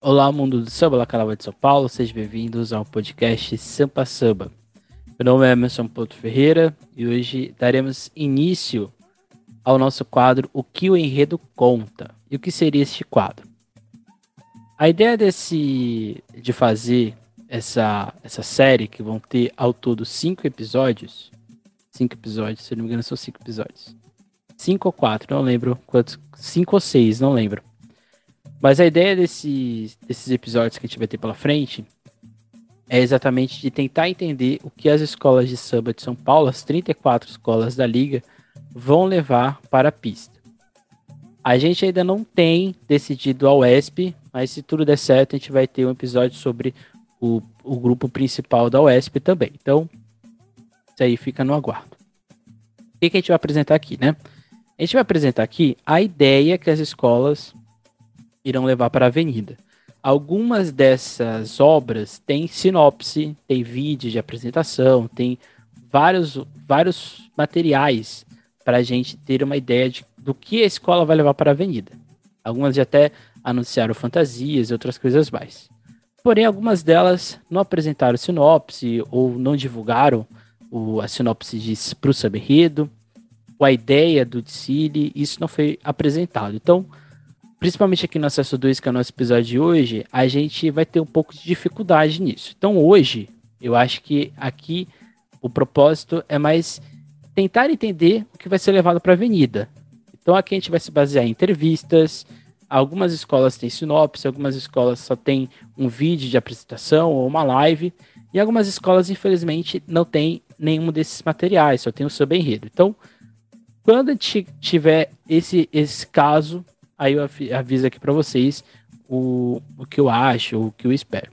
Olá, mundo do samba, Lacalava de São Paulo, sejam bem-vindos ao podcast Sampa Samba. Meu nome é Emerson Porto Ferreira e hoje daremos início ao nosso quadro O que o Enredo Conta. E o que seria este quadro? A ideia desse, de fazer essa, essa série, que vão ter ao todo cinco episódios, cinco episódios, se não me engano são cinco episódios, cinco ou quatro, não lembro quantos, cinco ou seis, não lembro mas a ideia desses, desses episódios que a gente vai ter pela frente é exatamente de tentar entender o que as escolas de samba de São Paulo, as 34 escolas da liga, vão levar para a pista. A gente ainda não tem decidido a UESP, mas se tudo der certo, a gente vai ter um episódio sobre o, o grupo principal da UESP também. Então, isso aí fica no aguardo. O que, que a gente vai apresentar aqui, né? A gente vai apresentar aqui a ideia que as escolas irão levar para a avenida. Algumas dessas obras têm sinopse, tem vídeo de apresentação, tem vários, vários materiais para a gente ter uma ideia de, do que a escola vai levar para a avenida. Algumas já até anunciaram fantasias e outras coisas mais. Porém, algumas delas não apresentaram sinopse ou não divulgaram o, a sinopse para o sub-enredo, a ideia do desfile, isso não foi apresentado. Então, principalmente aqui no Acesso 2, que é o nosso episódio de hoje, a gente vai ter um pouco de dificuldade nisso. Então hoje, eu acho que aqui o propósito é mais tentar entender o que vai ser levado para a avenida. Então aqui a gente vai se basear em entrevistas, algumas escolas têm sinopse, algumas escolas só tem um vídeo de apresentação ou uma live, e algumas escolas, infelizmente, não tem nenhum desses materiais, só tem o sub-enredo. Então, quando a gente tiver esse, esse caso, aí eu aviso aqui para vocês o, o que eu acho, o que eu espero.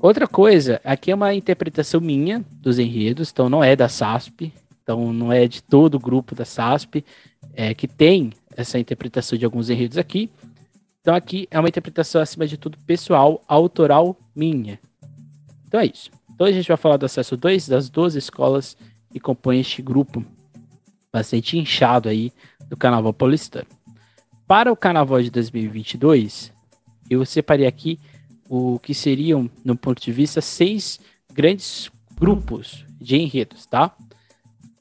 Outra coisa, aqui é uma interpretação minha dos enredos, então não é da SASP, então não é de todo o grupo da SASP, é, que tem essa interpretação de alguns enredos aqui. Então aqui é uma interpretação, acima de tudo, pessoal, autoral minha. Então é isso. Então a gente vai falar do acesso 2 das 12 escolas que compõem este grupo bastante inchado aí do Carnaval Paulistano. Para o Carnaval de 2022, eu separei aqui o que seriam, no ponto de vista, seis grandes grupos de enredos, tá?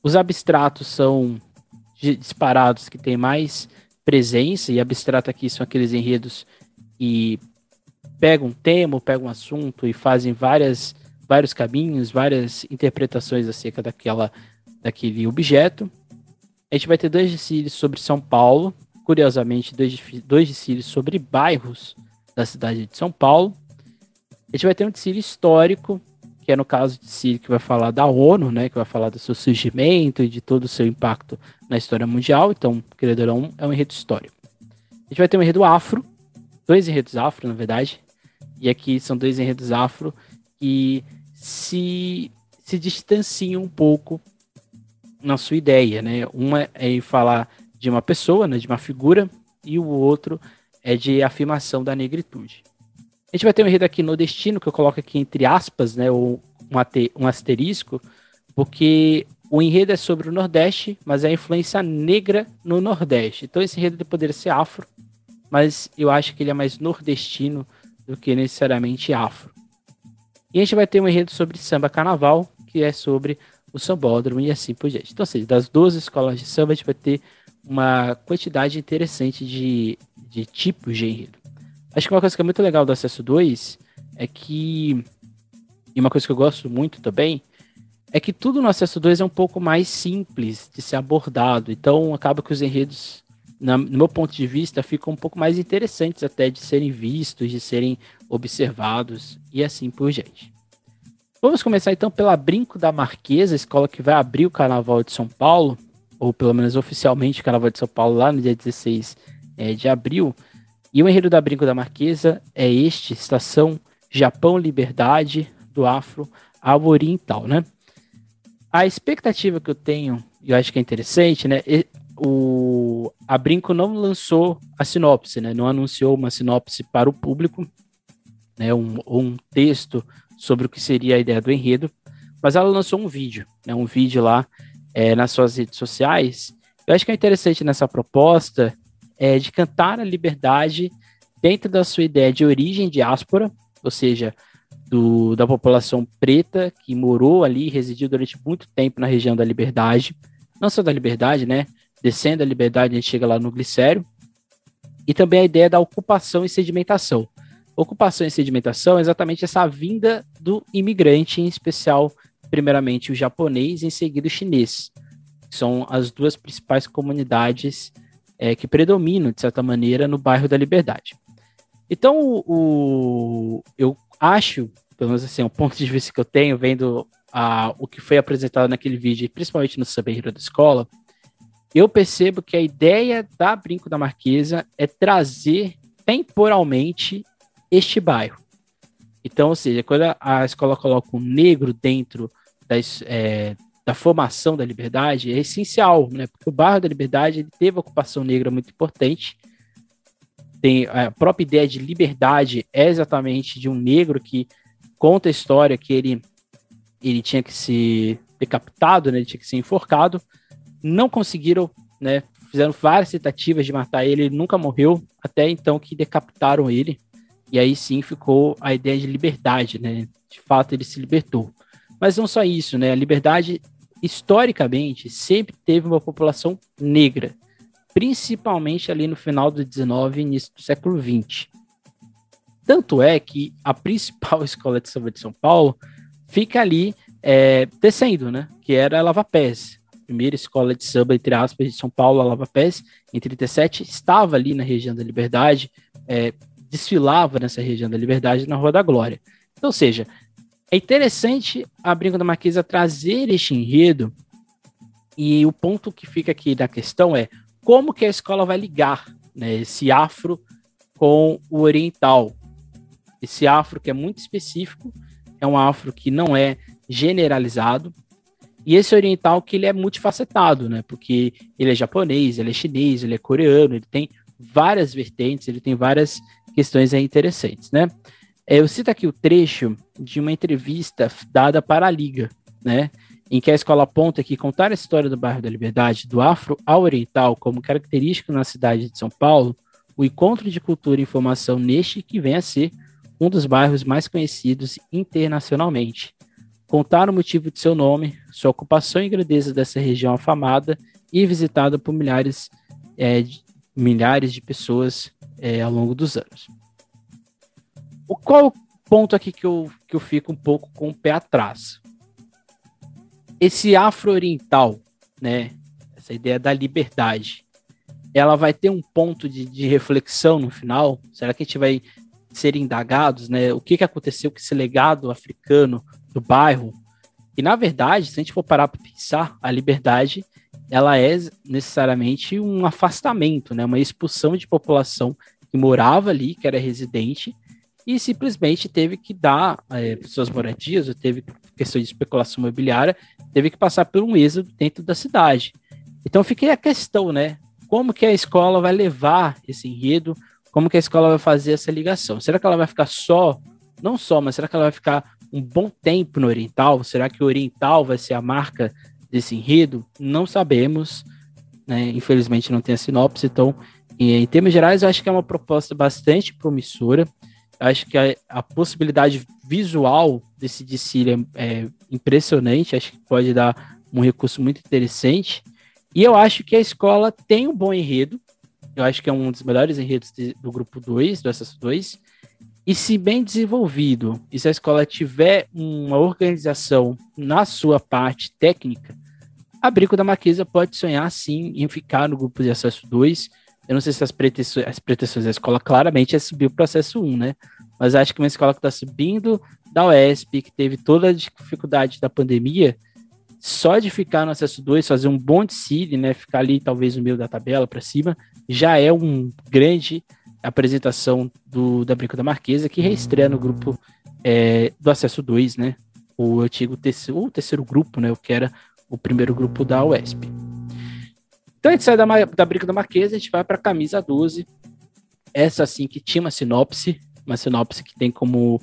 Os abstratos são disparados que têm mais presença, e abstrato aqui são aqueles enredos que pegam um tema, pegam um assunto e fazem várias, vários caminhos, várias interpretações acerca daquela, daquele objeto. A gente vai ter dois desfiles sobre São Paulo, curiosamente, dois, dois desfiles sobre bairros da cidade de São Paulo. A gente vai ter um desfile histórico, que é no caso de desfile que vai falar da ONU, né, que vai falar do seu surgimento e de todo o seu impacto na história mundial. Então, querido não é um enredo histórico. A gente vai ter um enredo afro, dois enredos afro, na verdade. E aqui são dois enredos afro que se, se distanciam um pouco na sua ideia, né? Uma é falar de uma pessoa, né, de uma figura, e o outro é de afirmação da negritude. A gente vai ter um enredo aqui no destino, que eu coloco aqui entre aspas, né, ou um, um asterisco, porque o enredo é sobre o Nordeste, mas é a influência negra no Nordeste. Então esse enredo poderia ser afro, mas eu acho que ele é mais nordestino do que necessariamente afro. E a gente vai ter um enredo sobre samba carnaval, que é sobre o sambódromo e assim por diante. Então, assim, das duas escolas de samba, a gente vai ter uma quantidade interessante de, de tipos de enredo. Acho que uma coisa que é muito legal do Acesso 2 é que, e uma coisa que eu gosto muito também, é que tudo no Acesso 2 é um pouco mais simples de ser abordado. Então acaba que os enredos, no meu ponto de vista, ficam um pouco mais interessantes até de serem vistos, de serem observados e assim por diante. Vamos começar então pela Brinco da Marquesa, escola que vai abrir o Carnaval de São Paulo ou pelo menos oficialmente, Carnaval de São Paulo lá no dia 16 é, de abril. E o enredo da Brinco da Marquesa é este, Estação Japão Liberdade, do Afro ao Oriental, né? A expectativa que eu tenho, e eu acho que é interessante, né? O, a Brinco não lançou a sinopse, né? Não anunciou uma sinopse para o público, né? Um, um texto sobre o que seria a ideia do enredo, mas ela lançou um vídeo, né? Um vídeo lá é, nas suas redes sociais, eu acho que é interessante nessa proposta é de cantar a liberdade dentro da sua ideia de origem diáspora, ou seja, do, da população preta que morou ali, residiu durante muito tempo na região da Liberdade, não só da Liberdade, né? Descendo a Liberdade, a gente chega lá no Glicério, e também a ideia da ocupação e sedimentação. Ocupação e sedimentação é exatamente essa vinda do imigrante, em especial, primeiramente o japonês, em seguida o chinês. São as duas principais comunidades é, que predominam, de certa maneira, no bairro da Liberdade. Então, o, eu acho, pelo menos assim, o ponto de vista que eu tenho, vendo a, o que foi apresentado naquele vídeo, principalmente no Samba da Escola, eu percebo que a ideia da Brinco da Marquesa é trazer temporalmente este bairro. Então, ou seja, quando a escola coloca um negro dentro das, é, da formação da liberdade, é essencial, né? Porque o bairro da liberdade ele teve ocupação negra muito importante. Tem a própria ideia de liberdade é exatamente de um negro que conta a história que ele ele tinha que ser decapitado, né? Ele tinha que ser enforcado. Não conseguiram, né? Fizeram várias tentativas de matar ele, ele nunca morreu, até então que decapitaram ele. E aí sim ficou a ideia de liberdade, né? De fato, ele se libertou. Mas não só isso, né? A liberdade, historicamente, sempre teve uma população negra, principalmente ali no final do 19 e início do século 20. Tanto é que a principal escola de samba de São Paulo fica ali é, descendo, né? Que era a Lava Pés. Primeira escola de samba, entre aspas, de São Paulo, a Lava Pés, em 37, estava ali na região da Liberdade, é, desfilava nessa região da Liberdade na Rua da Glória. Então, ou seja, é interessante a Brinca da Marquesa trazer este enredo e o ponto que fica aqui da questão é como que a escola vai ligar né, esse afro com o oriental. Esse afro que é muito específico, é um afro que não é generalizado, e esse oriental que ele é multifacetado, né? Porque ele é japonês, ele é chinês, ele é coreano, ele tem várias vertentes, ele tem várias questões aí interessantes, né? É, eu cito aqui o trecho de uma entrevista dada para a Liga, né? Em que a escola aponta que contar a história do bairro da Liberdade, do Afro ao Oriental, como característico na cidade de São Paulo, o encontro de cultura e informação neste que vem a ser um dos bairros mais conhecidos internacionalmente. Contar o motivo de seu nome, sua ocupação e grandeza dessa região afamada e visitada por milhares, é, de, milhares de pessoas é, ao longo dos anos. O qual ponto aqui que eu, que eu fico um pouco com o pé atrás? Esse afro-oriental, né? Essa ideia da liberdade, ela vai ter um ponto de, de reflexão no final? Será que a gente vai ser indagados, né? O que, que aconteceu com esse legado africano do bairro? E na verdade, se a gente for parar para pensar, a liberdade ela é necessariamente um afastamento, né? Uma expulsão de população que morava ali, que era residente, e simplesmente teve que dar é, suas moradias, ou teve questão de especulação imobiliária, teve que passar por um êxodo dentro da cidade. Então fiquei a questão, né? Como que a escola vai levar esse enredo? Como que a escola vai fazer essa ligação? Será que ela vai ficar só, não só, mas será que ela vai ficar um bom tempo no Oriental? Será que o Oriental vai ser a marca desse enredo? Não sabemos, né? Infelizmente não tem a sinopse, então em termos gerais, eu acho que é uma proposta bastante promissora. Acho que a, a, possibilidade visual desse desfile é, é impressionante. Acho que pode dar um recurso muito interessante. E eu acho que a escola tem um bom enredo. Eu acho que é um dos melhores enredos de, do grupo 2, do SS 2. E se bem desenvolvido, e se a escola tiver uma organização na sua parte técnica, a Brico da Marquesa pode sonhar sim em ficar no grupo de acesso 2 eu não sei se as pretensões, as pretensões da escola claramente é subir o processo 1, né? Mas acho que uma escola que está subindo da UESP, que teve toda a dificuldade da pandemia, só de ficar no acesso 2, fazer um bom desfile, né? Ficar ali talvez no meio da tabela para cima, já é um grande apresentação do, da Brinco da Marquesa, que reestreia no grupo é, do acesso 2, né? O antigo terceiro, o terceiro grupo, né? O que era o primeiro grupo da UESP. Então a gente sai da, da briga da Marquesa, a gente vai para a camisa 12. Essa assim que tinha uma sinopse, uma sinopse que tem como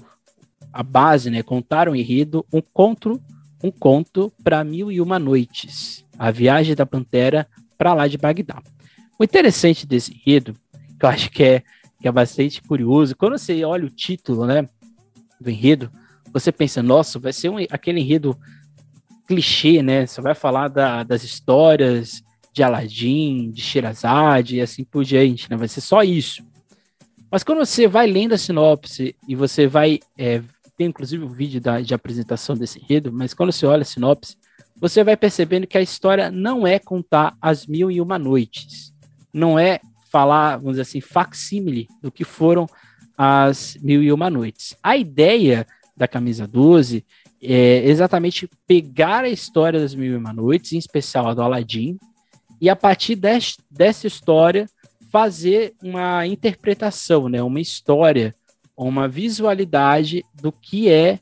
a base, né, contar um enredo, um conto, um conto para mil e uma noites, a viagem da pantera para lá de Bagdá. O interessante desse enredo, que eu acho que é que é bastante curioso. Quando você olha o título, né, do enredo, você pensa, nossa, vai ser um, aquele enredo clichê, né? Você vai falar da, das histórias de Aladdin, de Sherazade e assim por diante, né? Vai ser só isso. Mas quando você vai lendo a sinopse e você vai. É, tem inclusive um vídeo da, de apresentação desse enredo, mas quando você olha a sinopse, você vai percebendo que a história não é contar as mil e uma noites. Não é falar, vamos dizer assim, facsímile do que foram as mil e uma noites. A ideia da camisa 12 é exatamente pegar a história das mil e uma noites, em especial a do Aladdin, e a partir des, dessa história fazer uma interpretação, né, uma história, uma visualidade do que é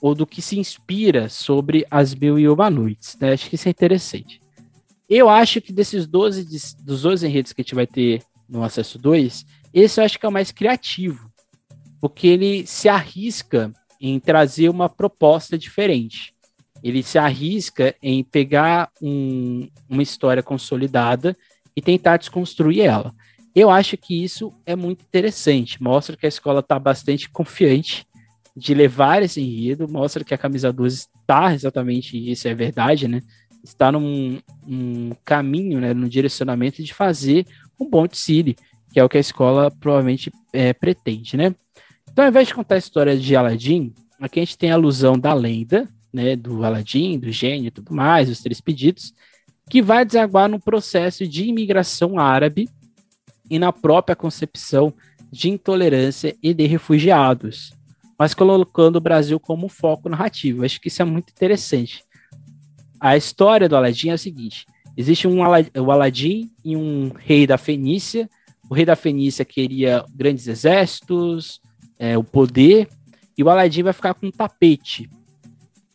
ou do que se inspira sobre as Mil e Uma Noites. Né? Acho que isso é interessante. Eu acho que desses 12, dos 12 enredos que a gente vai ter no Acesso 2, esse eu acho que é o mais criativo, porque ele se arrisca em trazer uma proposta diferente. Ele se arrisca em pegar um, uma história consolidada e tentar desconstruir ela. Eu acho que isso é muito interessante. Mostra que a escola está bastante confiante de levar esse enredo, mostra que a camisa 12 está exatamente, isso é verdade, né? Está num, num caminho, né, no direcionamento de fazer um bom desfile, que é o que a escola provavelmente é, pretende, né? Então, ao invés de contar a história de Aladdin, aqui a gente tem a alusão da lenda, né, do Aladdin, do gênio e tudo mais, os três pedidos, que vai desaguar no processo de imigração árabe e na própria concepção de intolerância e de refugiados, mas colocando o Brasil como foco narrativo. Acho que isso é muito interessante. A história do Aladim é a seguinte: existe um o Aladim e um rei da Fenícia. O rei da Fenícia queria grandes exércitos, é, o poder, e o Aladim vai ficar com um tapete.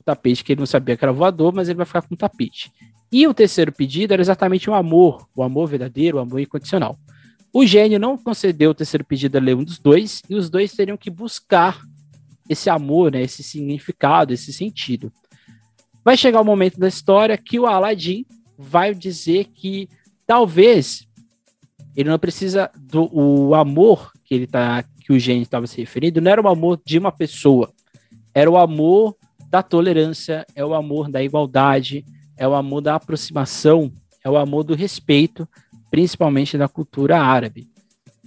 O tapete que ele não sabia que era voador, mas ele vai ficar com um tapete. E o terceiro pedido era exatamente o amor, o amor verdadeiro, o amor incondicional. O gênio não concedeu o terceiro pedido a nenhum dos dois, e os dois teriam que buscar esse amor, né, esse significado, esse sentido. Vai chegar o momento da história que o Aladdin vai dizer que talvez ele não precisa do o amor que ele tá que o gênio estava se referindo, não era o amor de uma pessoa, era o amor da tolerância, é o amor da igualdade, é o amor da aproximação, é o amor do respeito, principalmente da cultura árabe.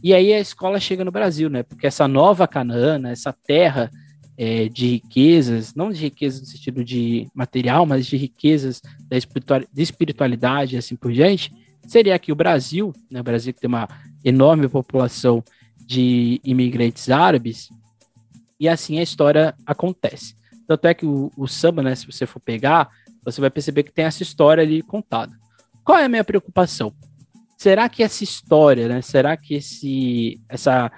E aí a escola chega no Brasil, né? Porque essa nova Canaã, essa terra é, de riquezas, não de riquezas no sentido de material, mas de riquezas da de espiritualidade e assim por diante, seria aqui o Brasil, né? O Brasil que tem uma enorme população de imigrantes árabes, e assim a história acontece. Tanto é que o, o samba, né, se você for pegar, você vai perceber que tem essa história ali contada. Qual é a minha preocupação? Será que essa história, né? Será que esse, essa,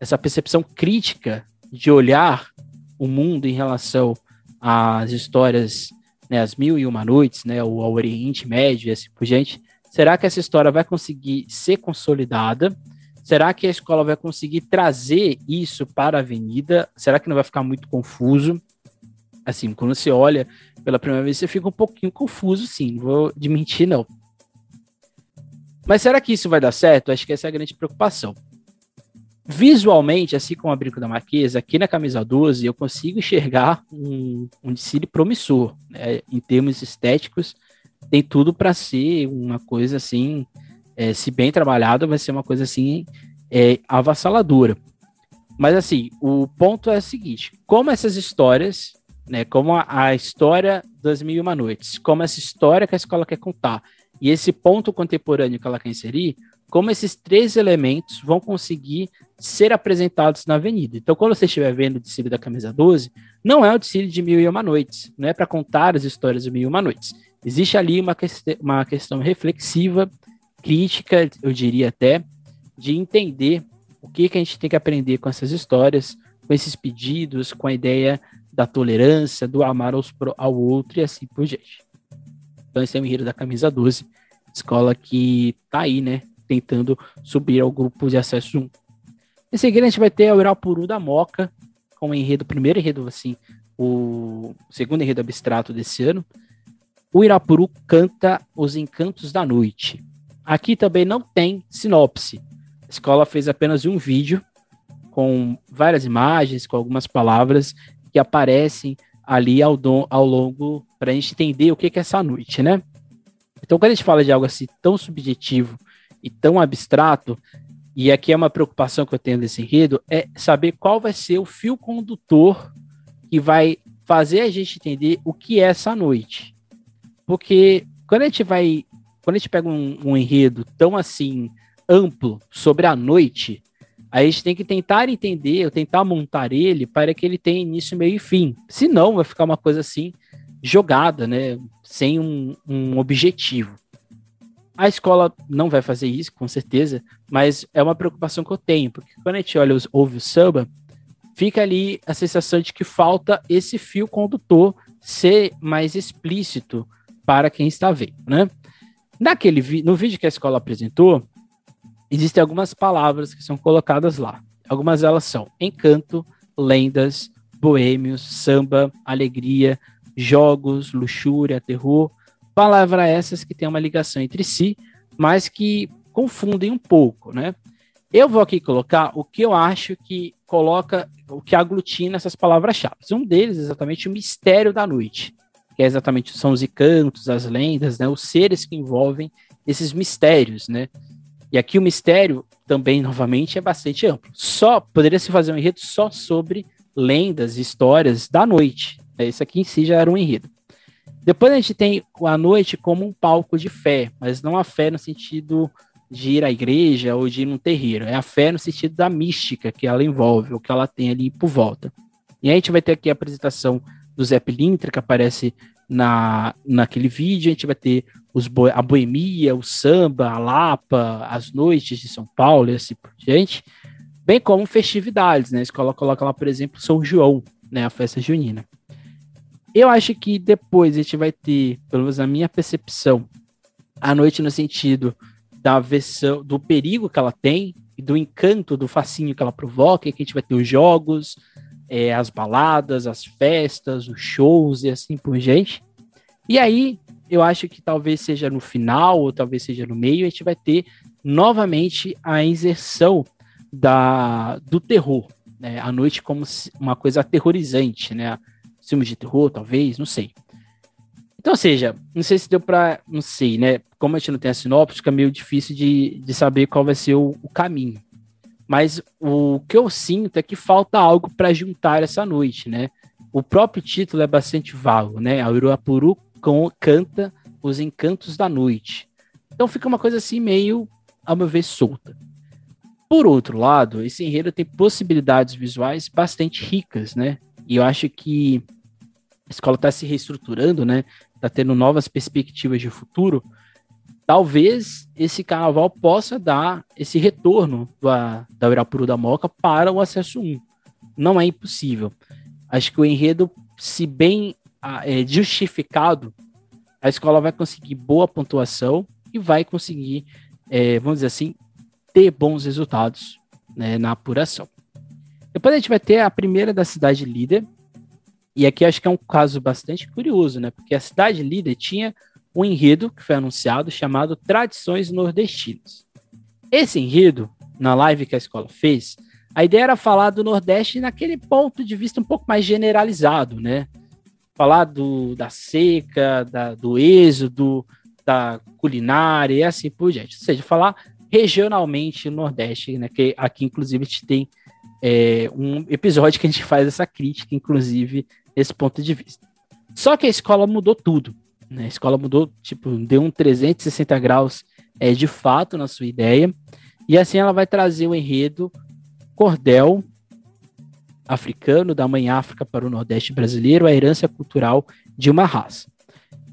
essa percepção crítica de olhar o mundo em relação às histórias, né, as mil e uma noites, né, o ao Oriente Médio e assim por diante, será que essa história vai conseguir ser consolidada? Será que a escola vai conseguir trazer isso para a avenida? Será que não vai ficar muito confuso? Assim, quando você olha pela primeira vez, você fica um pouquinho confuso, sim, vou admitir, não. Mas será que isso vai dar certo? Acho que essa é a grande preocupação. Visualmente, assim como a Brinco da Marquesa, aqui na camisa 12, eu consigo enxergar um, um desfile promissor. Né? Em termos estéticos, tem tudo para ser uma coisa assim, é, se bem trabalhado, vai ser uma coisa assim é, avassaladora. Mas assim, o ponto é o seguinte: como essas histórias né? Como a, a, história das Mil e Uma Noites, como essa história que a escola quer contar e esse ponto contemporâneo que ela quer inserir, como esses três elementos vão conseguir ser apresentados na avenida. Então, quando você estiver vendo o desfile da camisa 12, não é o desfile de Mil e Uma Noites, não é para contar as histórias de Mil e Uma Noites. Existe ali uma, que uma questão reflexiva, crítica, eu diria até, de entender o que, que a gente tem que aprender com essas histórias, com esses pedidos, com a ideia da tolerância, do amar aos, ao outro e assim por diante. Então esse é o enredo da camisa 12, escola que tá aí, né, tentando subir ao grupo de acesso 1. Em seguida a gente vai ter o Irapuru da Moca, com o enredo, primeiro enredo, assim, o segundo enredo abstrato desse ano. O Irapuru canta Os Encantos da Noite. Aqui também não tem sinopse. escola fez apenas um vídeo com várias imagens, com algumas palavras que aparecem ali ao, do, ao longo para a gente entender o que, que é essa noite, né? Então, quando a gente fala de algo assim tão subjetivo e tão abstrato, e aqui é uma preocupação que eu tenho desse enredo, é saber qual vai ser o fio condutor que vai fazer a gente entender o que é essa noite. Porque quando a gente vai, quando a gente pega um, um enredo tão assim amplo sobre a noite, a gente tem que tentar entender, ou tentar montar ele para que ele tenha início, meio e fim. Senão vai ficar uma coisa assim jogada, né? Sem um, um objetivo. A escola não vai fazer isso, com certeza, mas é uma preocupação que eu tenho, porque quando a gente olha os, ouve o samba, fica ali a sensação de que falta esse fio condutor ser mais explícito para quem está vendo, né? Naquele no vídeo que a escola apresentou, existem algumas palavras que são colocadas lá. Algumas delas são encanto, lendas, boêmios, samba, alegria, jogos, luxúria, terror, Palavras essas que têm uma ligação entre si, mas que confundem um pouco, né? Eu vou aqui colocar o que eu acho que coloca, o que aglutina essas palavras-chave. Um deles é exatamente o mistério da noite, que é exatamente são os encantos, as lendas, né? Os seres que envolvem esses mistérios, né? E aqui o mistério também, novamente, é bastante amplo. Só poderia se fazer um enredo só sobre lendas, histórias da noite. Esse aqui em si já era um enredo. Depois a gente tem a noite como um palco de fé, mas não a fé no sentido de ir à igreja ou de ir num terreiro. É a fé no sentido da mística que ela envolve, o que ela tem ali por volta. E aí a gente vai ter aqui a apresentação do Zé Pilintra, que aparece na, naquele vídeo. A gente vai ter os a boemia, o samba, a lapa, as noites de São Paulo e assim por diante. Bem como festividades, né? A escola coloca lá, por exemplo, São João, né? A festa junina. Eu acho que depois a gente vai ter, pelo menos na minha percepção, a noite no sentido da versão, do perigo que ela tem e do encanto, do fascínio que ela provoca, que a gente vai ter os jogos, é, as baladas, as festas, os shows e assim por diante. E aí, eu acho que talvez seja no final, ou talvez seja no meio, a gente vai ter novamente a inserção da, do terror, né? A noite como uma coisa aterrorizante, né? filmes de terror, talvez, não sei. Então, ou seja, não sei se deu para, não sei, né? Como a gente não tem a sinopse, fica meio difícil de, de saber qual vai ser o, o caminho. Mas o que eu sinto é que falta algo para juntar essa noite, né? O próprio título é bastante vago, né? A Uruapuru canta os encantos da noite. Então fica uma coisa assim meio, a meu ver, solta. Por outro lado, esse enredo tem possibilidades visuais bastante ricas, né? E eu acho que a escola está se reestruturando, né? Está tendo novas perspectivas de futuro. Talvez esse carnaval possa dar esse retorno da, da Urapuru da Moca para o acesso 1. Não é impossível. Acho que o enredo, se bem é, justificado, a escola vai conseguir boa pontuação e vai conseguir, é, vamos dizer assim, ter bons resultados né, na apuração. Depois a gente vai ter a primeira da cidade líder. E aqui acho que é um caso bastante curioso, né? Porque a cidade líder tinha um enredo que foi anunciado chamado Tradições Nordestinas. Esse enredo, na live que a escola fez, a ideia era falar do Nordeste naquele ponto de vista um pouco mais generalizado, né? Falar do, da seca, da, do êxodo, da culinária e assim por diante. Ou seja, falar regionalmente no Nordeste, né? Que aqui, inclusive, a gente tem é, um episódio que a gente faz essa crítica, inclusive, nesse ponto de vista. Só que a escola mudou tudo. Né? A escola mudou, tipo, deu um 360 graus é, de fato na sua ideia. E assim ela vai trazer o enredo Cordel africano da mãe África para o Nordeste brasileiro, a herança cultural de uma raça.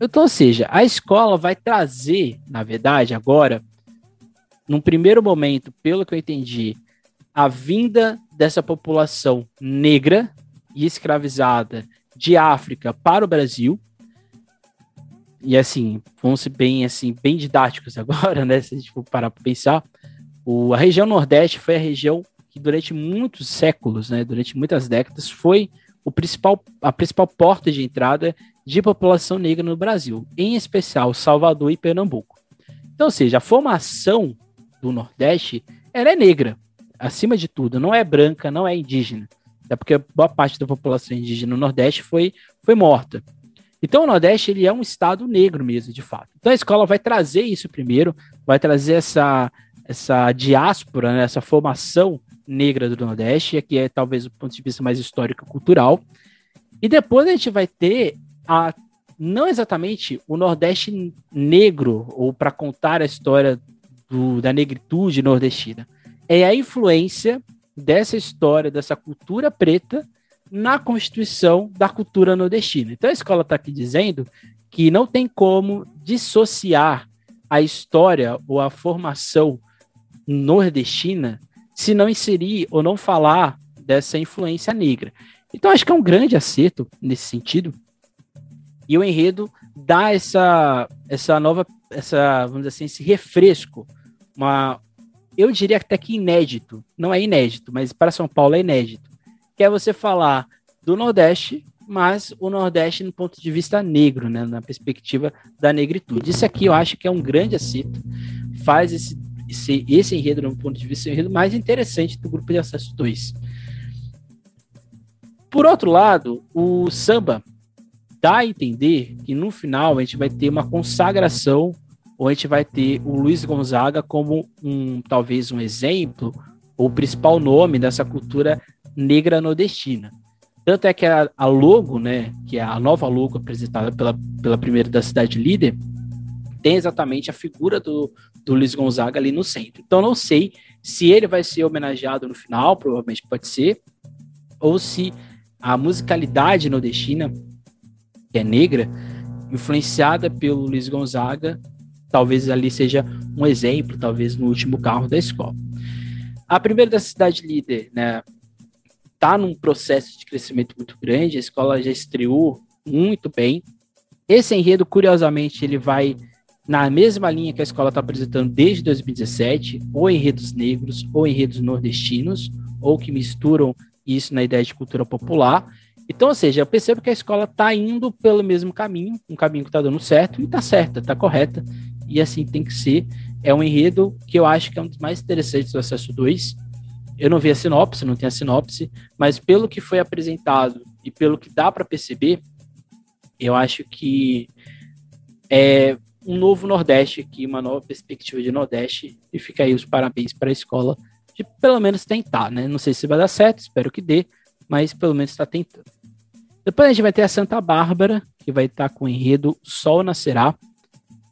Então, ou seja, a escola vai trazer, na verdade, agora, num primeiro momento, pelo que eu entendi, a vinda dessa população negra e escravizada de África para o Brasil. E assim, vamos ser bem assim, bem didáticos agora, né? Se a gente for parar para pensar, o, a região Nordeste foi a região que durante muitos séculos, né, durante muitas décadas, foi o principal, a principal porta de entrada de população negra no Brasil, em especial Salvador e Pernambuco. Então, ou seja, a formação do Nordeste ela é negra, acima de tudo, não é branca, não é indígena. É porque boa parte da população indígena no Nordeste foi, foi morta. Então o Nordeste ele é um estado negro mesmo, de fato. Então a escola vai trazer isso primeiro, vai trazer essa, essa diáspora, né, essa formação negra do Nordeste, que é talvez o ponto de vista mais histórico-cultural. E depois a gente vai ter a não exatamente o Nordeste negro, ou para contar a história do, da negritude nordestina, é a influência dessa história, dessa cultura preta na constituição da cultura nordestina. Então a escola está aqui dizendo que não tem como dissociar a história ou a formação nordestina se não inserir ou não falar dessa influência negra. Então acho que é um grande acerto nesse sentido. E o enredo dá essa essa nova essa vamos dizer assim esse refresco, uma eu diria até que inédito, não é inédito, mas para São Paulo é inédito, que é você falar do Nordeste, mas o Nordeste no ponto de vista negro, né, na perspectiva da negritude. Isso aqui eu acho que é um grande acerto, faz esse, esse, esse enredo, no ponto de vista, enredo mais interessante do grupo de acesso 2. Por outro lado, o samba dá a entender que no final a gente vai ter uma consagração ou a gente vai ter o Luiz Gonzaga como um talvez um exemplo ou principal nome dessa cultura negra nordestina. Tanto é que a, a, logo, né, que é a nova logo apresentada pela, pela primeira da cidade líder, tem exatamente a figura do, do Luiz Gonzaga ali no centro. Então não sei se ele vai ser homenageado no final, provavelmente pode ser, ou se a musicalidade nordestina, que é negra, influenciada pelo Luiz Gonzaga, talvez ali seja um exemplo, talvez no último carro da escola. A primeira da cidade líder, né, tá num processo de crescimento muito grande, a escola já estreou muito bem. Esse enredo, curiosamente, ele vai na mesma linha que a escola está apresentando desde 2017, ou enredos negros, ou enredos nordestinos, ou que misturam isso na ideia de cultura popular. Então, ou seja, eu percebo que a escola está indo pelo mesmo caminho, um caminho que está dando certo, e está certa, está correta e assim tem que ser. É um enredo que eu acho que é um dos mais interessantes do Acesso 2. Eu não vi a sinopse, não tem a sinopse, mas pelo que foi apresentado e pelo que dá para perceber, eu acho que é um novo Nordeste aqui, uma nova perspectiva de Nordeste, e fica aí os parabéns para a escola de pelo menos tentar, né? Não sei se vai dar certo, espero que dê, mas pelo menos está tentando. Depois a gente vai ter a Santa Bárbara, que vai estar tá com o enredo Sol Nascerá,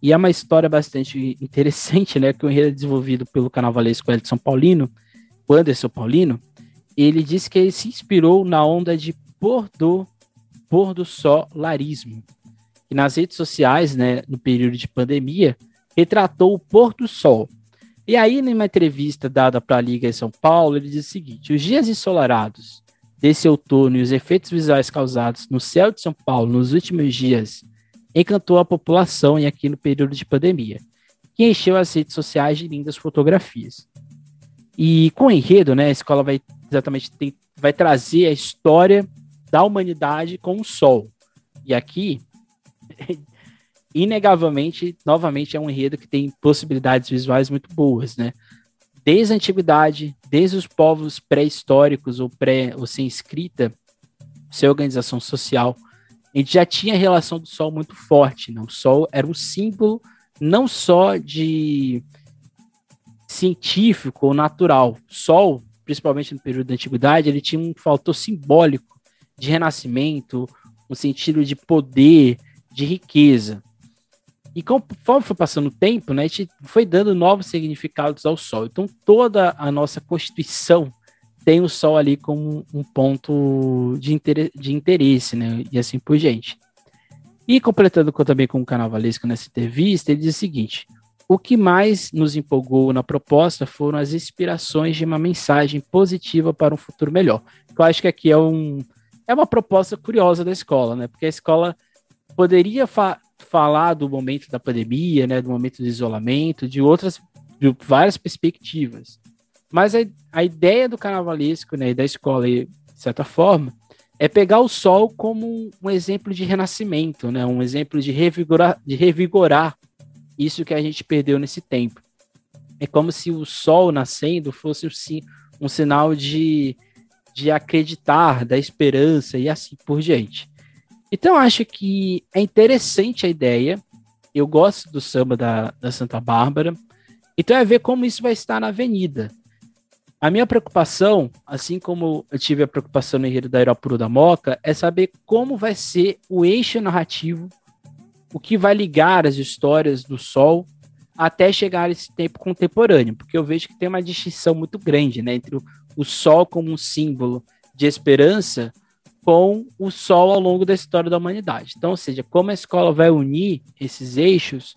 e é uma história bastante interessante, né? Que o enredo é desenvolvido pelo carnavalesco Edson Paulino, o Anderson Paulino. Ele disse que ele se inspirou na onda de pôr do, pôr do solarismo. E nas redes sociais, né, no período de pandemia, retratou o pôr do sol. E aí, numa entrevista dada para a Liga em São Paulo, ele diz o seguinte: os dias ensolarados desse outono e os efeitos visuais causados no céu de São Paulo nos últimos dias encantou a população e aqui no período de pandemia, que encheu as redes sociais de lindas fotografias. E com o enredo, né, a escola vai exatamente tem, vai trazer a história da humanidade com o sol. E aqui, inegavelmente, novamente é um enredo que tem possibilidades visuais muito boas, né? Desde a antiguidade, desde os povos pré-históricos ou pré ou sem escrita, sem organização social, a gente já tinha a relação do Sol muito forte. Né? O Sol era um símbolo não só de científico ou natural. Sol, principalmente no período da Antiguidade, ele tinha um fator simbólico de renascimento, um sentido de poder, de riqueza. E conforme foi passando o tempo, né, a gente foi dando novos significados ao Sol. Então, toda a nossa Constituição tem o Sol ali como um ponto de, inter de interesse, né? E assim por diante. E completando com, também com o Carnavalesco nessa entrevista, ele diz o seguinte: o que mais nos empolgou na proposta foram as inspirações de uma mensagem positiva para um futuro melhor. Eu acho que aqui é, um, é uma proposta curiosa da escola, né? Porque a escola poderia fa falar do momento da pandemia, né? Do momento do isolamento, de outras, de várias perspectivas. Mas a, a ideia do carnavalesco, né, e da escola, de certa forma, é pegar o sol como um exemplo de renascimento, né, um exemplo de revigorar, de revigorar isso que a gente perdeu nesse tempo. é como se o sol nascendo fosse sim, um sinal de, de acreditar, da esperança e assim por diante. Então, acho que é interessante a ideia. Eu gosto do samba da, da Santa Bárbara. Então, é ver como isso vai estar na avenida. A minha preocupação, assim como eu tive a preocupação no enredo da Irapuru da Moca, é saber como vai ser o eixo narrativo, o que vai ligar as histórias do Sol até chegar a esse tempo contemporâneo, porque eu vejo que tem uma distinção muito grande né, entre o, Sol como um símbolo de esperança com o Sol ao longo da história da humanidade. Então, ou seja, como a escola vai unir esses eixos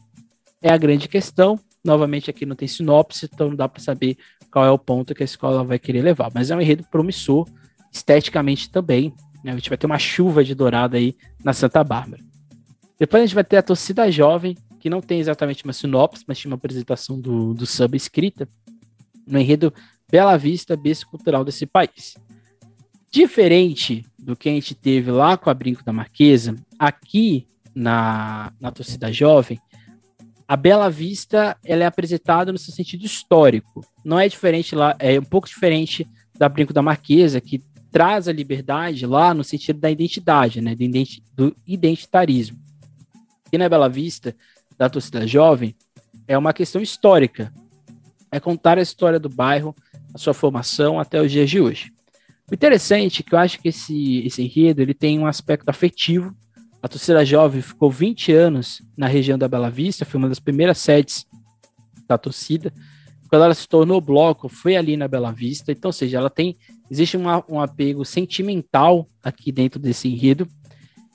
é a grande questão. Novamente, aqui não tem sinopse, então não dá para saber qual é o ponto que a escola vai querer levar. Mas é um enredo promissor, esteticamente também. Né? A gente vai ter uma chuva de dourado aí na Santa Bárbara. Depois a gente vai ter a torcida jovem, que não tem exatamente uma sinopse, mas tinha uma apresentação do, do sub escrita, no enredo Bela Vista, berço cultural desse país. Diferente do que a gente teve lá com a Brinco da Marquesa, aqui na, na torcida jovem, a Bela Vista ela é apresentada no seu sentido histórico. Não é diferente lá, é um pouco diferente da Brinco da Marquesa, que traz a liberdade lá no sentido da identidade, né, do identitarismo. E na Bela Vista, da torcida jovem, é uma questão histórica. É contar a história do bairro, a sua formação até os dias de hoje. O interessante é que eu acho que esse, esse enredo ele tem um aspecto afetivo a torcida jovem ficou 20 anos na região da Bela Vista, foi uma das primeiras sedes da torcida. Quando ela se tornou bloco, foi ali na Bela Vista. Então, ou seja, ela tem. Existe uma, um apego sentimental aqui dentro desse enredo.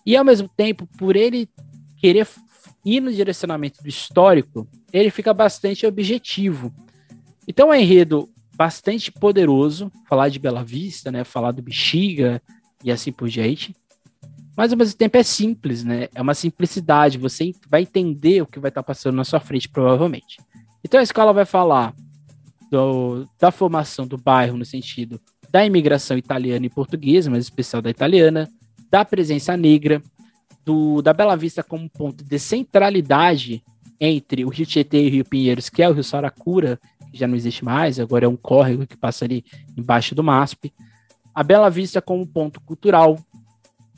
E ao mesmo tempo, por ele querer ir no direcionamento do histórico, ele fica bastante objetivo. Então é um enredo bastante poderoso, falar de Bela Vista, né? Falar do Bexiga e assim por diante mas ao mesmo tempo é simples, né? É uma simplicidade, você vai entender o que vai estar passando na sua frente, provavelmente. Então a escola vai falar do, da formação do bairro no sentido da imigração italiana e portuguesa, mas especial da italiana, da presença negra, do, da Bela Vista como ponto de centralidade entre o Rio Tietê e o Rio Pinheiros, que é o Rio Saracura, que já não existe mais, agora é um córrego que passa ali embaixo do MASP. A Bela Vista como ponto cultural,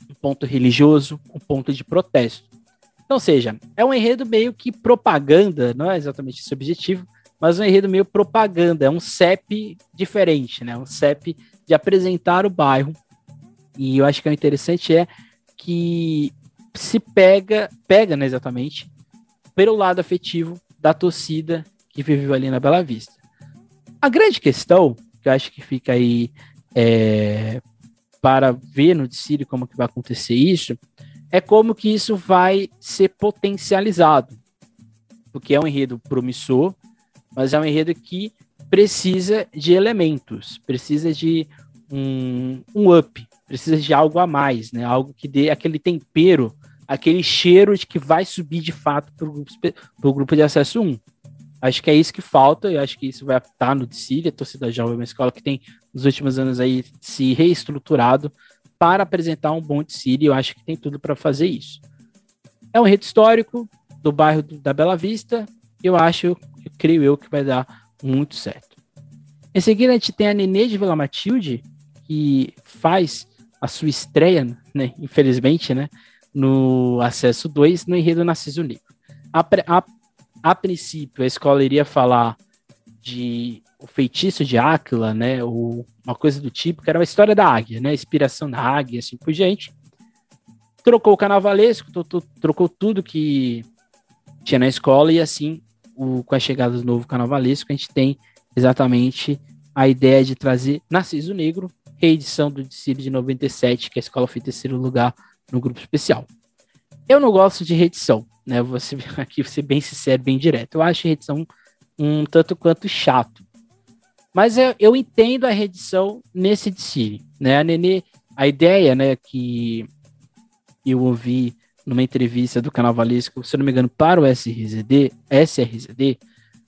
um ponto religioso, um ponto de protesto. Então, seja, é um enredo meio que propaganda, não é exatamente esse objetivo, mas um enredo meio propaganda, é um CEP diferente, né? Um CEP de apresentar o bairro. E eu acho que o interessante é que se pega, pega, né, exatamente, pelo lado afetivo da torcida que viveu ali na Bela Vista. A grande questão, que eu acho que fica aí é, para ver no Círio como que vai acontecer isso, é como que isso vai ser potencializado. Porque é um enredo promissor, mas é um enredo que precisa de elementos, precisa de um, um up, precisa de algo a mais, né? Algo que dê aquele tempero, aquele cheiro de que vai subir de fato para o grupo, de acesso 1. Acho que é isso que falta, eu acho que isso vai estar no Dicília, a torcida jovem uma escola que tem, nos últimos anos aí, se reestruturado para apresentar um bom Dicília, eu acho que tem tudo para fazer isso. É um rede histórico do bairro da Bela Vista, eu acho, eu creio eu, que vai dar muito certo. Em seguida, a gente tem a Nenê de Vila Matilde, que faz a sua estreia, né, infelizmente, né, no Acesso 2, no Enredo Narciso Negro. A, a a princípio, a escola iria falar de o feitiço de Áquila, né, ou uma coisa do tipo, que era uma história da águia, né, inspiração da águia, assim por diante. Trocou o carnavalesco, trocou tudo que tinha na escola e assim, o, com a chegada do novo carnavalesco, a gente tem exatamente a ideia de trazer Narciso Negro, reedição do Dicílio de 97, que a escola foi terceiro lugar no grupo especial. Eu não gosto de reedição, né? Vou ser, aqui ser bem sincero, bem direto. Eu acho a reedição um tanto quanto chato. Mas eu, eu entendo a reedição nesse DC, né? A Nenê, a ideia, né, que eu ouvi numa entrevista do canal Valesco, se não me engano, para o SRZD, SRZD,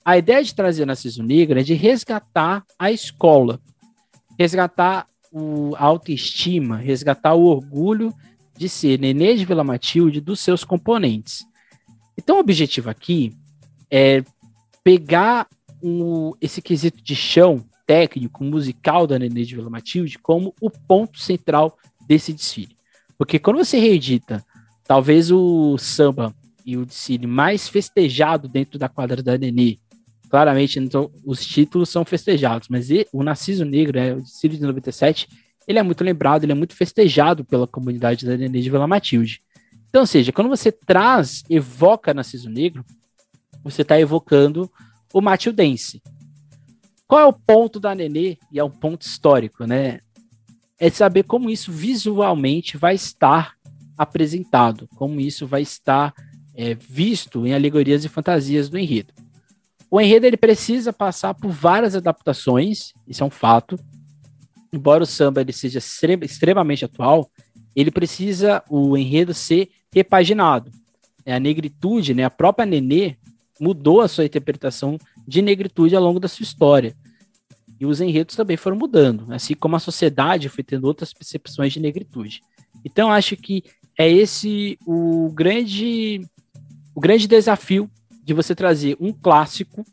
a ideia de trazer Narciso Negro é de resgatar a escola, resgatar o, a autoestima, resgatar o orgulho de ser Nenê de Vila Matilde dos seus componentes. Então, o objetivo aqui é pegar um, esse quesito de chão técnico, musical da Nenê de Vila Matilde como o ponto central desse desfile. Porque quando você reedita, talvez o samba e o desfile mais festejado dentro da quadra da Nenê, claramente então, os títulos são festejados, mas o Narciso Negro, né, o desfile de 97, ele é muito lembrado, ele é muito festejado pela comunidade da Nenê de Vila Matilde. Então, ou seja, quando você traz, evoca Narciso Negro, você está evocando o Matildense. Qual é o ponto da Nenê? E é um ponto histórico, né? É saber como isso visualmente vai estar apresentado, como isso vai estar é, visto em alegorias e fantasias do enredo. O enredo ele precisa passar por várias adaptações, isso é um fato. Embora o samba ele seja extremamente atual, ele precisa o enredo ser repaginado. É, a negritude, né, a própria Nenê mudou a sua interpretação de negritude ao longo da sua história. E os enredos também foram mudando, assim como a sociedade foi tendo outras percepções de negritude. Então acho que é esse o grande o grande desafio de você trazer um clássico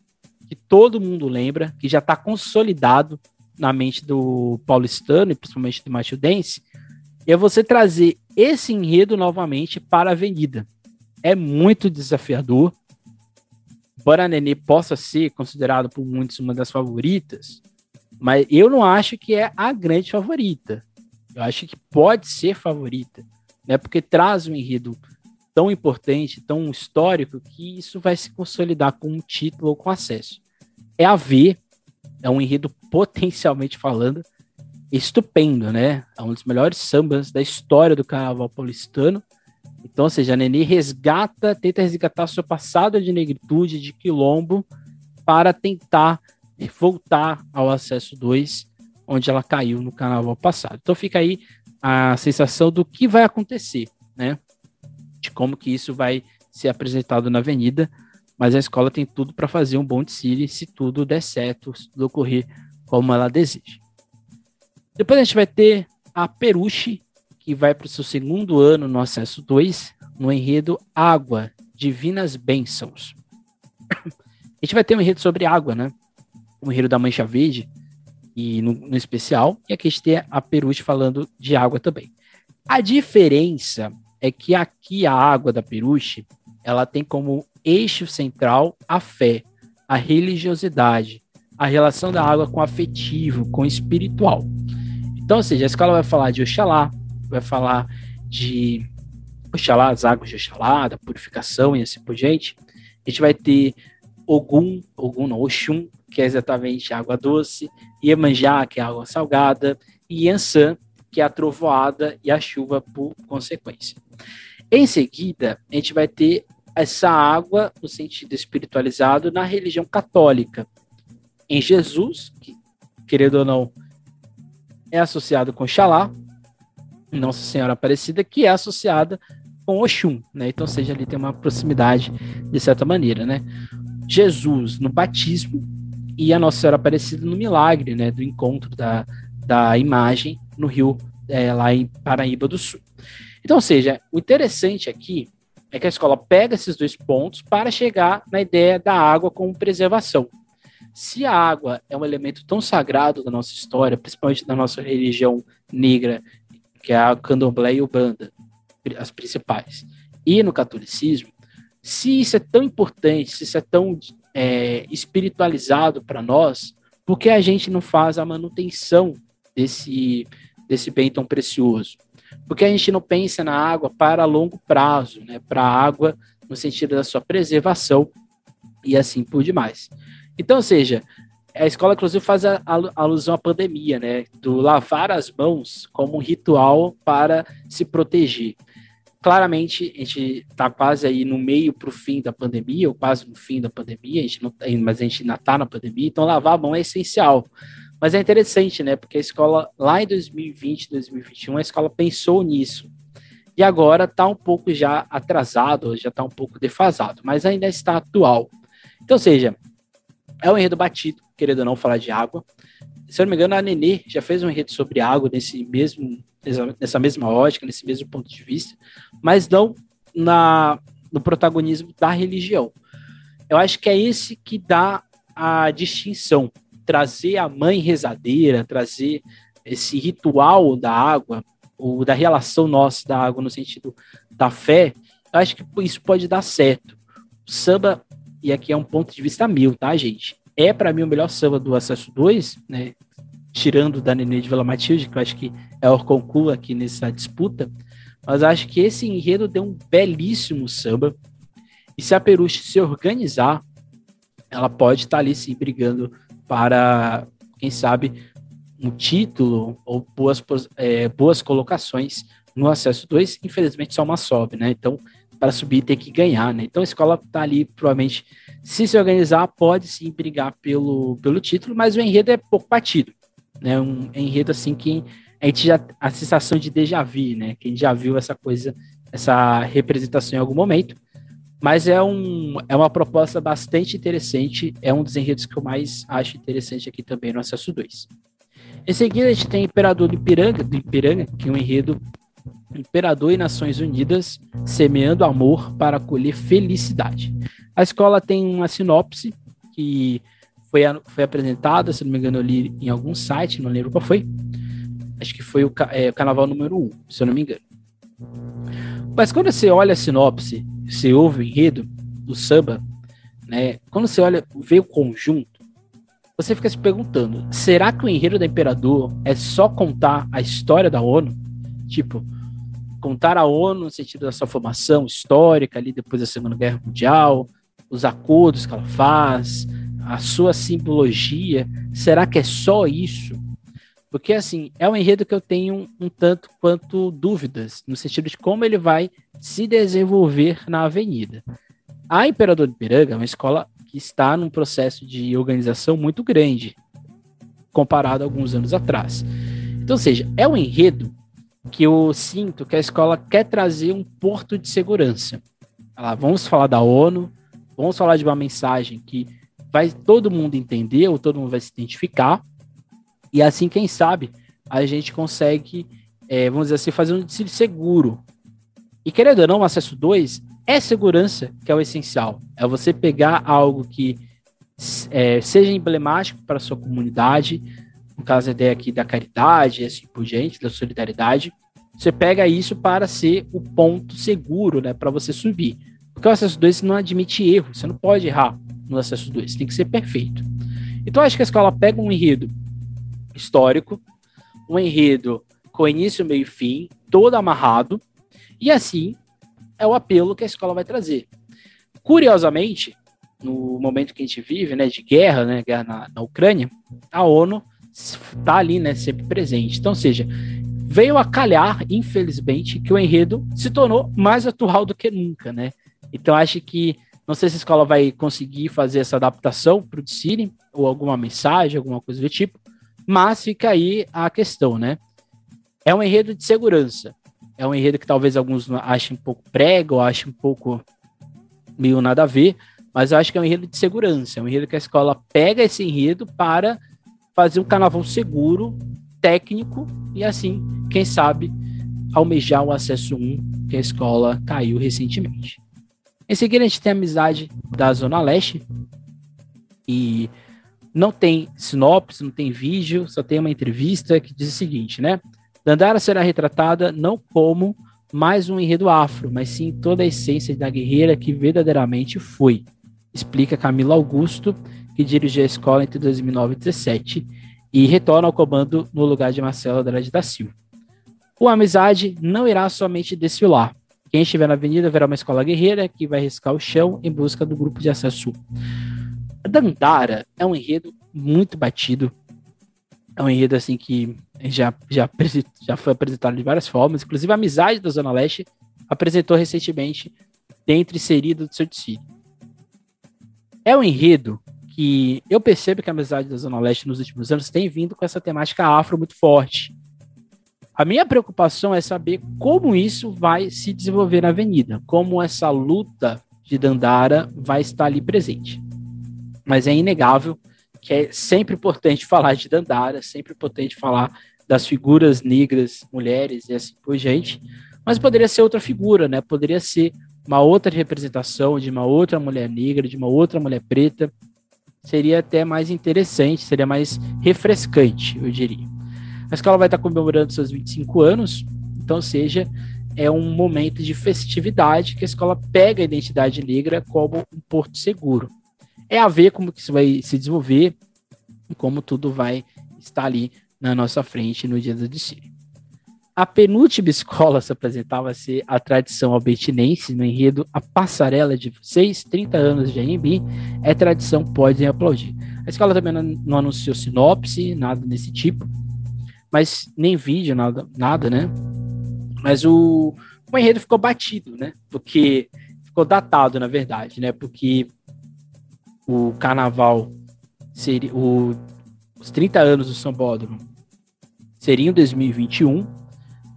que todo mundo lembra, que já está consolidado na mente do paulistano e principalmente do matildense, é você trazer esse enredo novamente para a avenida. É muito desafiador. Embora Nenê possa ser considerado por muitos uma das favoritas, mas eu não acho que é a grande favorita. Eu acho que pode ser favorita, né? Porque traz um enredo tão importante, tão histórico, que isso vai se consolidar com um título ou com acesso. É a ver, é um enredo potencialmente falando, estupendo, né? É um dos melhores sambas da história do carnaval paulistano. Então, ou seja, a Nenê resgata, tenta resgatar seu passado de negritude, de quilombo, para tentar voltar ao acesso 2, onde ela caiu no carnaval passado. Então fica aí a sensação do que vai acontecer, né? De como que isso vai ser apresentado na avenida, mas a escola tem tudo para fazer um bom desfile se tudo der certo, se tudo ocorrer como ela deseja. Depois a gente vai ter a Peruche, que vai para o seu segundo ano no acesso 2, no enredo Água, Divinas Bênçãos. A gente vai ter um enredo sobre água, né? O enredo da Mancha Verde, e no, no especial, e aqui a gente tem a Peruche falando de água também. A diferença é que aqui a água da Peruche, ela tem como eixo central a fé, a religiosidade, a relação da água com afetivo, com espiritual. Então, ou seja, a escola vai falar de Oxalá, vai falar de Oxalá, as águas de Oxalá, da purificação e assim por diante. A gente vai ter Ogum, Ogum não, Oxum, que é exatamente água doce, Iemanjá, que é água salgada, e Yansan, que é a trovoada e a chuva por consequência. Em seguida, a gente vai ter essa água no sentido espiritualizado na religião católica. Em Jesus, que, querendo ou não, é associado com Xalá, Nossa Senhora Aparecida, que é associada com Oxum, né? Então, seja, ali tem uma proximidade de certa maneira, né? Jesus no batismo e a Nossa Senhora Aparecida no milagre, né? Do encontro da, da imagem no rio, é, lá em Paraíba do Sul. Então, seja, o interessante aqui é que a escola pega esses dois pontos para chegar na ideia da água como preservação. Se a água é um elemento tão sagrado da nossa história, principalmente da nossa religião negra, que é a candomblé e o banda, as principais, e no catolicismo, se isso é tão importante, se isso é tão é, espiritualizado para nós, por que a gente não faz a manutenção desse, desse bem tão precioso? Por que a gente não pensa na água para longo prazo, né? para a água no sentido da sua preservação e assim por demais? Então, ou seja, a escola, inclusive, faz a, a alusão à pandemia, né? Do lavar as mãos como um ritual para se proteger. Claramente, a gente está quase aí no meio para o fim da pandemia, ou quase no fim da pandemia, a gente não, mas a gente ainda está na pandemia, então lavar a mão é essencial. Mas é interessante, né? Porque a escola, lá em 2020, 2021, a escola pensou nisso. E agora está um pouco já atrasado, já está um pouco defasado, mas ainda está atual. Então, ou seja, é um enredo batido, querendo ou não falar de água. Se eu não me engano, a Nenê já fez um enredo sobre água nesse mesmo, nessa mesma ótica, nesse mesmo ponto de vista, mas não na, no protagonismo da religião. Eu acho que é esse que dá a distinção, trazer a mãe rezadeira, trazer esse ritual da água, ou da relação nossa da água no sentido da fé, eu acho que isso pode dar certo. O samba, e aqui é um ponto de vista meu, tá, gente? É para mim o melhor samba do Acesso 2, né? Tirando da Nenê de Vila Matilde, que eu acho que é o concurso aqui nessa disputa. Mas acho que esse enredo deu um belíssimo samba. E se a Peruche se organizar, ela pode estar tá ali sim brigando para, quem sabe, um título ou boas, é, boas colocações no acesso 2. Infelizmente, só uma sobe, né? Então, para subir, tem que ganhar, né? Então, a escola está ali, provavelmente, se se organizar, pode sim brigar pelo, pelo título, mas o enredo é pouco batido, né? Um enredo assim que a gente já. a sensação de déjà vu, né? Quem já viu essa coisa, essa representação em algum momento. Mas é, um, é uma proposta bastante interessante. É um dos enredos que eu mais acho interessante aqui também no Acesso 2. Em seguida, a gente tem Imperador do Ipiranga, do Ipiranga, que é um enredo Imperador e Nações Unidas semeando amor para colher felicidade. A escola tem uma sinopse que foi, foi apresentada, se não me engano, eu li em algum site, não lembro qual foi. Acho que foi o, é, o Carnaval número 1, se eu não me engano. Mas quando você olha a sinopse você ouve o enredo do samba, né? Quando você olha, vê o conjunto, você fica se perguntando: será que o enredo da Imperador é só contar a história da ONU? Tipo, contar a ONU no sentido da sua formação histórica ali depois da Segunda Guerra Mundial, os acordos que ela faz, a sua simbologia. Será que é só isso? Porque, assim, é um enredo que eu tenho um tanto quanto dúvidas, no sentido de como ele vai se desenvolver na avenida. A Imperador de Piranga é uma escola que está num processo de organização muito grande, comparado a alguns anos atrás. Então, ou seja, é um enredo que eu sinto que a escola quer trazer um porto de segurança. Ela, vamos falar da ONU, vamos falar de uma mensagem que vai todo mundo entender, ou todo mundo vai se identificar, e assim, quem sabe, a gente consegue, é, vamos dizer assim, fazer um desfile seguro. E querendo ou não, o acesso 2 é segurança que é o essencial. É você pegar algo que é, seja emblemático para a sua comunidade, no caso a ideia aqui da caridade, assim por diante, da solidariedade. Você pega isso para ser o ponto seguro, né, para você subir. Porque o acesso 2 não admite erro, você não pode errar no acesso 2, tem que ser perfeito. Então acho que a escola pega um enredo histórico, um enredo com início, meio e fim, todo amarrado, e assim é o apelo que a escola vai trazer. Curiosamente, no momento que a gente vive, né, de guerra, né, guerra na, na Ucrânia, a ONU está ali, né, sempre presente. Então, seja, veio a calhar, infelizmente, que o enredo se tornou mais atual do que nunca, né? Então, acho que não sei se a escola vai conseguir fazer essa adaptação para o Cine ou alguma mensagem, alguma coisa do tipo, mas fica aí a questão, né? É um enredo de segurança. É um enredo que talvez alguns achem um pouco prego, ou achem um pouco meio nada a ver, mas eu acho que é um enredo de segurança. É um enredo que a escola pega esse enredo para fazer um carnaval seguro, técnico, e assim, quem sabe, almejar o acesso 1 que a escola caiu recentemente. Em seguida, a gente tem a amizade da Zona Leste. E não tem sinopse, não tem vídeo, só tem uma entrevista que diz o seguinte, né? Dandara será retratada não como mais um enredo afro, mas sim toda a essência da guerreira que verdadeiramente foi, explica Camila Augusto, que dirigiu a escola entre 2009 e 2017 e retorna ao comando no lugar de Marcelo Andrade da Silva. O Amizade não irá somente desfilar. Quem estiver na avenida verá uma escola guerreira que vai riscar o chão em busca do grupo de acesso Dandara é um enredo muito batido. É um enredo assim que já, já, já foi apresentado de várias formas. Inclusive, a Amizade da Zona Leste apresentou recentemente dentro inserido do seu. É um enredo que eu percebo que a Amizade da Zona Leste nos últimos anos tem vindo com essa temática afro muito forte. A minha preocupação é saber como isso vai se desenvolver na avenida, como essa luta de Dandara vai estar ali presente mas é inegável que é sempre importante falar de Dandara, sempre importante falar das figuras negras, mulheres e assim por diante, mas poderia ser outra figura, né? Poderia ser uma outra representação de uma outra mulher negra, de uma outra mulher preta, seria até mais interessante, seria mais refrescante, eu diria. A escola vai estar comemorando seus 25 anos, então, seja, é um momento de festividade que a escola pega a identidade negra como um porto seguro. É a ver como que isso vai se desenvolver e como tudo vai estar ali na nossa frente no dia do desfile. A penúltima escola se apresentava a tradição albertinense no enredo A Passarela de Vocês, 30 anos de AMB, é tradição, podem aplaudir. A escola também não, anunciou sinopse, nada desse tipo, mas nem vídeo, nada, nada né? Mas o, o enredo ficou batido, né? Porque ficou datado, na verdade, né? Porque o carnaval seria o, os 30 anos do São Bódromo seriam 2021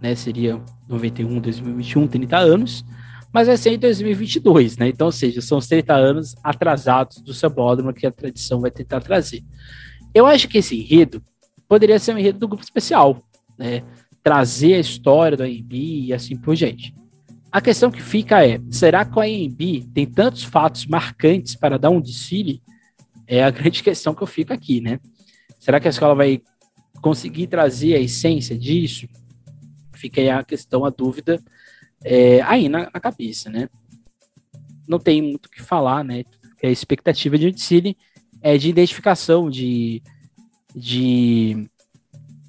né? Seria 91, 2021, 30 anos, mas vai ser em 2022, né? Então, ou seja, são os 30 anos atrasados do Sambódromo que a tradição vai tentar trazer. Eu acho que esse enredo poderia ser um enredo do grupo especial, né? Trazer a história do AMB e assim por diante. A questão que fica é: será que o AMB tem tantos fatos marcantes para dar um desfile? É a grande questão que eu fico aqui, né? Será que a escola vai conseguir trazer a essência disso? Fica aí a questão, a dúvida é, aí na, na, cabeça, né? Não tem muito o que falar, né? A expectativa de Cine é de identificação, de, de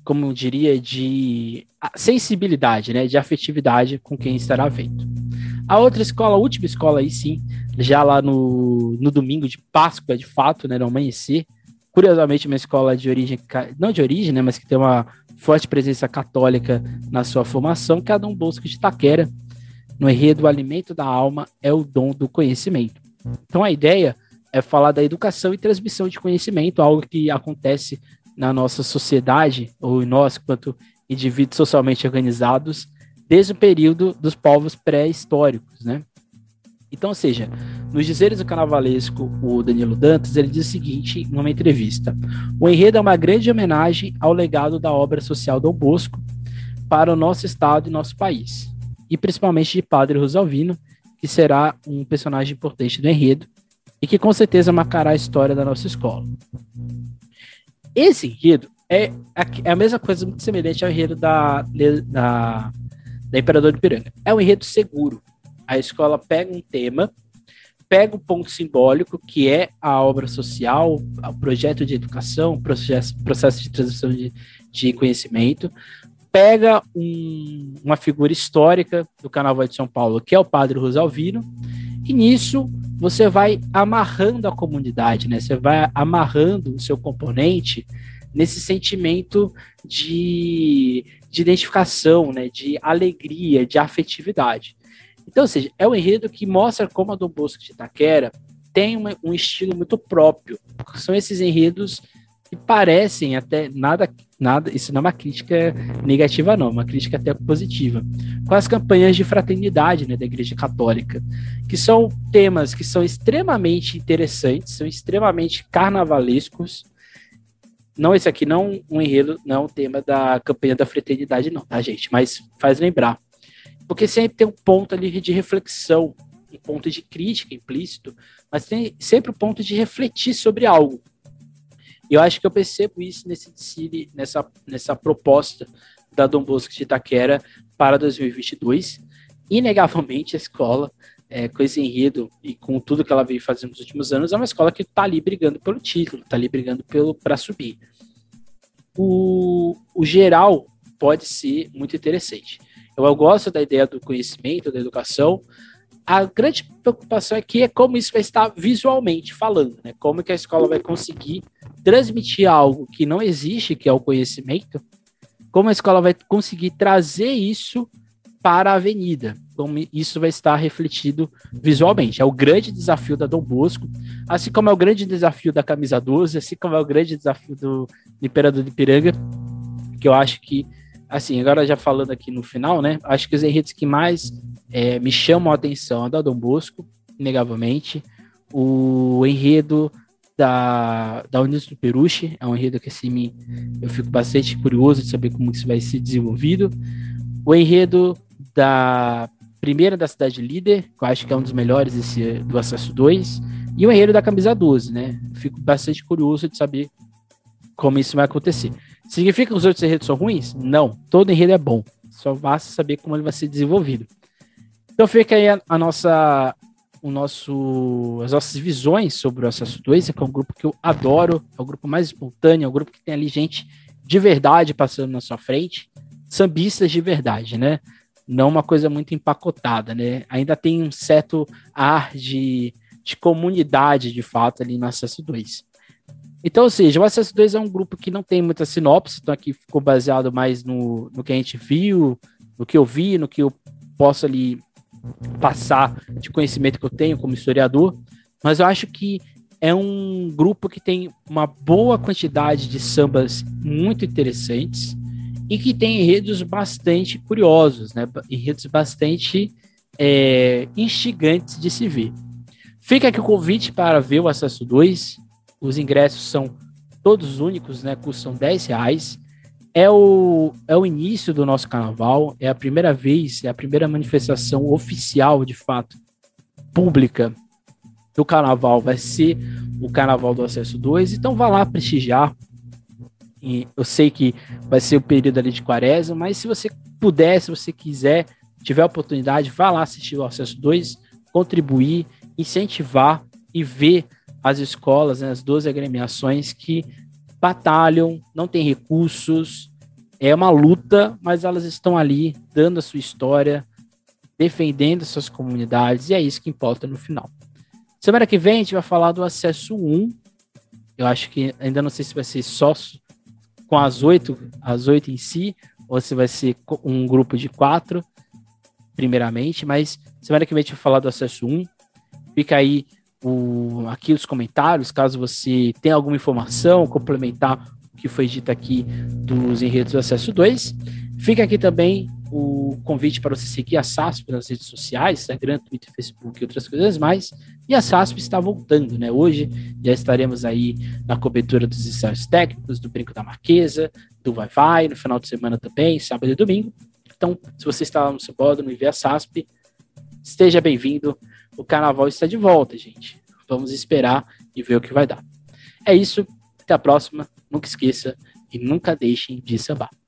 como eu diria, de sensibilidade, né? De afetividade com quem estará vendo. A outra escola, a última escola aí sim, já lá no, no domingo de Páscoa, de fato, né? No amanhecer, curiosamente uma escola de origem, não de origem, né? Mas que tem uma forte presença católica na sua formação, que é Dom Bosco de Taquera. No enredo, o alimento da alma é o dom do conhecimento. Então a ideia é falar da educação e transmissão de conhecimento, algo que acontece na nossa sociedade, ou nós, quanto indivíduos socialmente organizados, desde o período dos povos pré-históricos, né? Então, ou seja, nos dizeres do carnavalesco, o Danilo Dantas, ele diz o seguinte numa entrevista: O enredo é uma grande homenagem ao legado da obra social Dom Bosco para o nosso estado e nosso país, e principalmente de Padre Rosalvino, que será um personagem importante do enredo e que com certeza marcará a história da nossa escola. Esse enredo é, é a mesma coisa muito semelhante ao enredo da, da, da Imperador de Piranga. É um enredo seguro a escola pega um tema, pega o um ponto simbólico, que é a obra social, o projeto de educação, processo, processo de transmissão de, de conhecimento, pega um, uma figura histórica do Carnaval de São Paulo, que é o Padre Rosalvino, e nisso você vai amarrando a comunidade, né? Você vai amarrando o seu componente nesse sentimento de, de identificação, né? De alegria, de afetividade. Então, ou seja, é um enredo que mostra como a Dom Bosco de Itaquera tem uma, um estilo muito próprio. São esses enredos que parecem até nada, nada. Isso não é uma crítica negativa, não, é uma crítica até positiva. Com as campanhas de fraternidade né, da Igreja Católica, que são temas que são extremamente interessantes, são extremamente carnavalescos. Não, esse aqui não um enredo, não é um tema da campanha da fraternidade, não, tá, gente? Mas faz lembrar. Porque sempre tem um ponto ali de reflexão, um ponto de crítica implícito, mas tem sempre o um ponto de refletir sobre algo. E eu acho que eu percebo isso nesse nessa, nessa proposta da Dom Bosco de Itaquera para 2022. Inegavelmente, a escola, é, com esse enredo e com tudo que ela veio fazendo nos últimos anos, é uma escola que está ali brigando pelo título, está ali brigando para subir. O, o geral pode ser muito interessante. Eu, eu gosto da ideia do conhecimento, da educação. A grande preocupação aqui é como isso vai estar visualmente falando, né? Como que a escola vai conseguir transmitir algo que não existe, que é o conhecimento, como a escola vai conseguir trazer isso para a avenida, como isso vai estar refletido visualmente. É o grande desafio da Dom Bosco, assim como é o grande desafio da Camisa 12, assim como é o grande desafio do Imperador de Piranga, que eu acho que assim, agora já falando aqui no final, né? Acho que os enredos que mais é, me chamam a atenção é da Dom Bosco, inegavelmente. O enredo da, da Unidos do Peruche é um enredo que assim, me, eu fico bastante curioso de saber como isso vai ser desenvolvido. O enredo da primeira da Cidade Líder, que eu acho que é um dos melhores esse, do Acesso 2, e o enredo da camisa 12, né? Fico bastante curioso de saber como isso vai acontecer. Significa que os outros enredos são ruins? Não, todo enredo é bom. Só basta saber como ele vai ser desenvolvido. Então fica aí a, a nossa o nosso, as nossas visões sobre o Acesso 2, que é um grupo que eu adoro, é o grupo mais espontâneo, é o grupo que tem ali gente de verdade passando na sua frente, sambistas de verdade, né? Não uma coisa muito empacotada, né? Ainda tem um certo ar de, de comunidade, de fato, ali no Acesso 2. Então, ou seja, o Acesso 2 é um grupo que não tem muita sinopse, então aqui ficou baseado mais no, no que a gente viu, no que eu vi, no que eu posso ali passar de conhecimento que eu tenho como historiador, mas eu acho que é um grupo que tem uma boa quantidade de sambas muito interessantes e que tem enredos bastante curiosos, né? Enredos bastante é, instigantes de se ver. Fica aqui o convite para ver o Acesso 2. Os ingressos são todos únicos, né? Custam 10 reais é o, é o início do nosso carnaval, é a primeira vez, é a primeira manifestação oficial, de fato, pública do carnaval. Vai ser o Carnaval do Acesso 2, então vá lá prestigiar. E eu sei que vai ser o período ali de quaresma, mas se você puder, se você quiser, tiver oportunidade, vá lá assistir o Acesso 2, contribuir, incentivar e ver as escolas, né, as 12 agremiações que batalham, não tem recursos, é uma luta, mas elas estão ali dando a sua história, defendendo suas comunidades, e é isso que importa no final. Semana que vem a gente vai falar do acesso 1. Eu acho que ainda não sei se vai ser só com as oito, as oito em si, ou se vai ser um grupo de quatro, primeiramente, mas semana que vem a gente vai falar do acesso 1. Fica aí o, aqui os comentários, caso você tenha alguma informação, complementar o que foi dito aqui dos enredos do Acesso 2. Fica aqui também o convite para você seguir a SASP nas redes sociais, Instagram, Twitter, Facebook e outras coisas mais. E a SASP está voltando, né? Hoje já estaremos aí na cobertura dos ensaios técnicos, do Brinco da Marquesa, do Wi-Fi, no final de semana também, sábado e domingo. Então, se você está lá no seu bódromo e vê a SASP, esteja bem-vindo o carnaval está de volta, gente. Vamos esperar e ver o que vai dar. É isso. Até a próxima. Nunca esqueça e nunca deixem de sambar.